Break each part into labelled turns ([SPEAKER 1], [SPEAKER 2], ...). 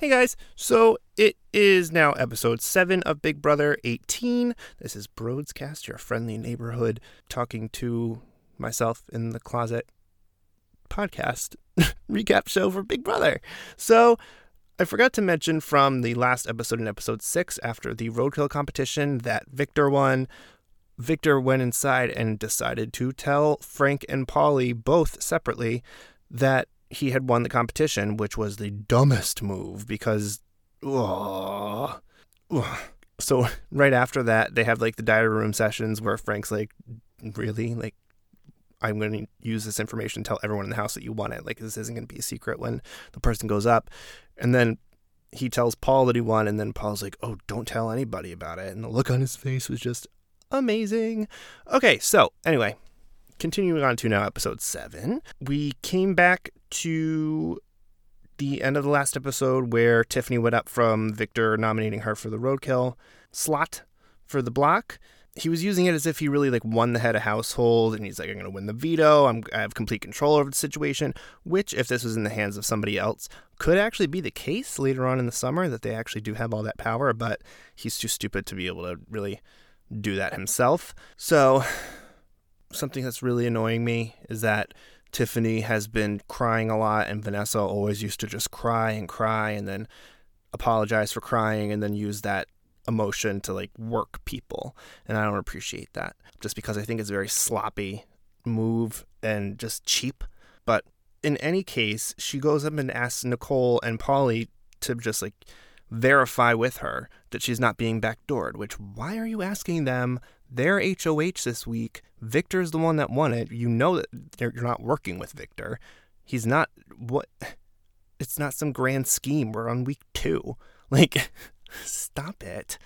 [SPEAKER 1] Hey guys, so it is now episode 7 of Big Brother 18. This is Broadscast, your friendly neighborhood talking to myself in the closet podcast recap show for Big Brother. So, I forgot to mention from the last episode in episode 6 after the roadkill competition that Victor won. Victor went inside and decided to tell Frank and Paulie both separately that he had won the competition, which was the dumbest move because. Oh, so right after that, they have like the diary room sessions where Frank's like, "Really? Like, I'm going to use this information to tell everyone in the house that you won it. Like, this isn't going to be a secret when the person goes up." And then he tells Paul that he won, and then Paul's like, "Oh, don't tell anybody about it." And the look on his face was just amazing. Okay, so anyway, continuing on to now episode seven, we came back to the end of the last episode where Tiffany went up from Victor nominating her for the roadkill slot for the block. He was using it as if he really like won the head of household and he's like, I'm gonna win the veto, I'm I have complete control over the situation, which if this was in the hands of somebody else, could actually be the case later on in the summer that they actually do have all that power, but he's too stupid to be able to really do that himself. So something that's really annoying me is that Tiffany has been crying a lot, and Vanessa always used to just cry and cry and then apologize for crying and then use that emotion to like work people. And I don't appreciate that just because I think it's a very sloppy move and just cheap. But in any case, she goes up and asks Nicole and Paulie to just like verify with her that she's not being backdoored, which why are you asking them their HOH this week. Victor's the one that won it. You know that you're not working with Victor. He's not what. It's not some grand scheme. We're on week two. Like, stop it.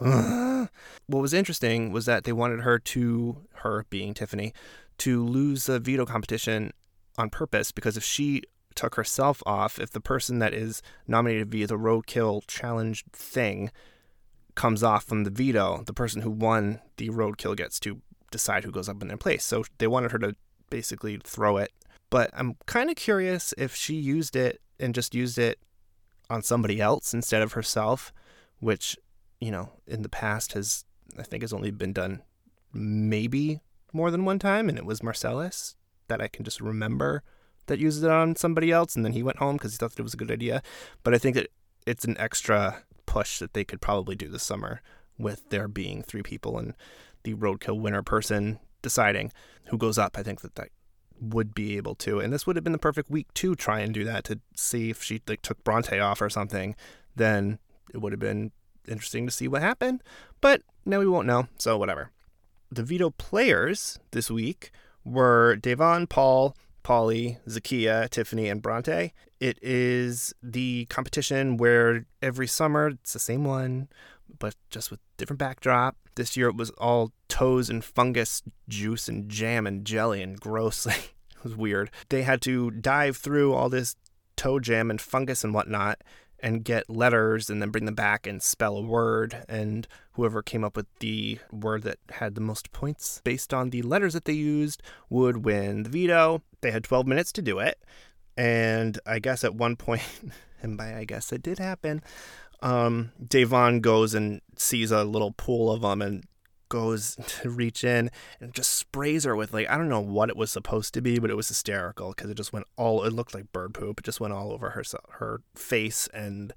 [SPEAKER 1] Ugh. What was interesting was that they wanted her to, her being Tiffany, to lose the veto competition on purpose because if she took herself off, if the person that is nominated via the roadkill challenge thing comes off from the veto, the person who won the roadkill gets to decide who goes up in their place. So they wanted her to basically throw it. But I'm kind of curious if she used it and just used it on somebody else instead of herself, which, you know, in the past has, I think, has only been done maybe more than one time. And it was Marcellas that I can just remember that used it on somebody else. And then he went home because he thought that it was a good idea. But I think that it's an extra push that they could probably do this summer with there being three people and the roadkill winner person deciding who goes up. I think that that would be able to, and this would have been the perfect week to try and do that to see if she like took Bronte off or something. Then it would have been interesting to see what happened. But now we won't know, so whatever. The veto players this week were Da'Vonne, Paul, Paulie, Zakiyah, Tiffany, and Bronte. It is the competition where every summer it's the same one, but just with different backdrop. This year it was all toes and fungus juice and jam and jelly and gross. it was weird. They had to dive through all this toe jam and fungus and whatnot and get letters and then bring them back and spell a word. And whoever came up with the word that had the most points based on the letters that they used would win the veto. They had 12 minutes to do it. And I guess at one point, and by I guess it did happen, um, goes and sees a little pool of them and goes to reach in and just sprays her with like I don't know what it was supposed to be, but it was hysterical because it just went all. It looked like bird poop. It just went all over her her face and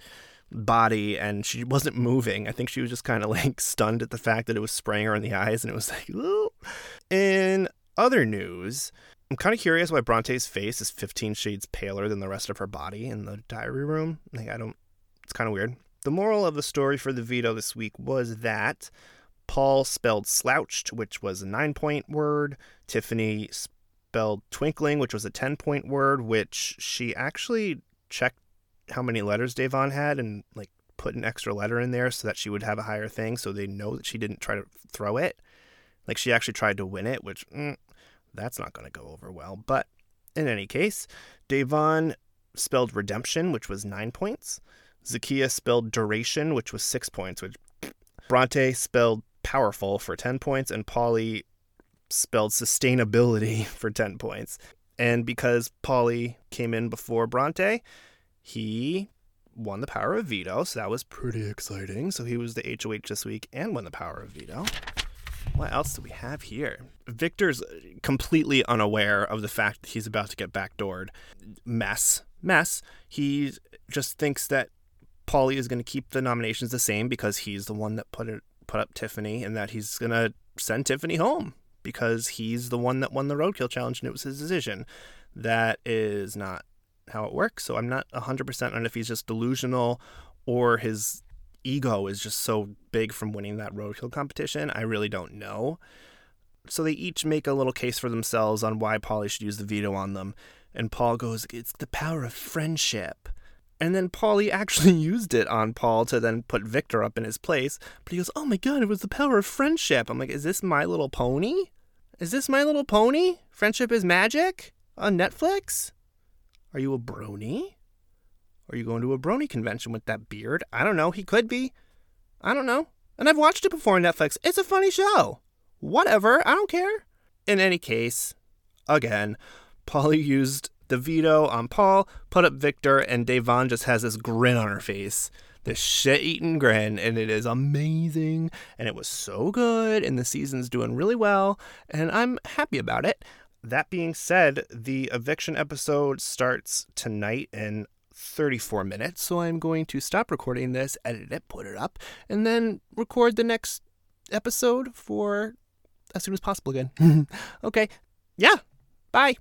[SPEAKER 1] body, and she wasn't moving. I think she was just kind of like stunned at the fact that it was spraying her in the eyes, and it was like. Ooh. In other news. I'm kind of curious why Bronte's face is 15 shades paler than the rest of her body in the diary room. Like, I don't, it's kind of weird. The moral of the story for the veto this week was that Paul spelled slouched, which was a nine point word. Tiffany spelled twinkling, which was a 10 point word, which she actually checked how many letters Da'Vonne had and like put an extra letter in there so that she would have a higher thing so they know that she didn't try to throw it. Like she actually tried to win it, which mm, that's not going to go over well. But in any case, Da'Vonne spelled redemption, which was nine points. Zakiyah spelled duration, which was six points, which Bronte spelled powerful for 10 points, and Paulie spelled sustainability for 10 points. And because Paulie came in before Bronte, he won the power of veto, so that was pretty exciting. So he was the HOH this week and won the power of veto. What else do we have here? Victor's completely unaware of the fact that he's about to get backdoored. Mess. Mess. He just thinks that Paulie is going to keep the nominations the same because he's the one that put it put up Tiffany and that he's going to send Tiffany home because he's the one that won the roadkill challenge and it was his decision. That is not how it works. So I'm not 100% on if he's just delusional or his ego is just so big from winning that roadkill competition. I really don't know. So they each make a little case for themselves on why Paulie should use the veto on them. And Paul goes, It's the power of friendship. And then Paulie actually used it on Paul to then put Victor up in his place. But he goes, Oh my God, it was the power of friendship. I'm like, Is this My Little Pony? Is this My Little Pony? Friendship is Magic on Netflix? Are you a brony? Are you going to a brony convention with that beard? I don't know. He could be. I don't know. And I've watched it before on Netflix. It's a funny show. Whatever. I don't care. In any case, again, Paulie used the veto on Paul, put up Victor, and Da'Vonne just has this grin on her face. This shit eating grin, and it is amazing. And it was so good, and the season's doing really well, and I'm happy about it. That being said, the eviction episode starts tonight in 34 minutes, so I'm going to stop recording this, edit it, put it up, and then record the next episode for as soon as possible again. okay. Yeah. Bye.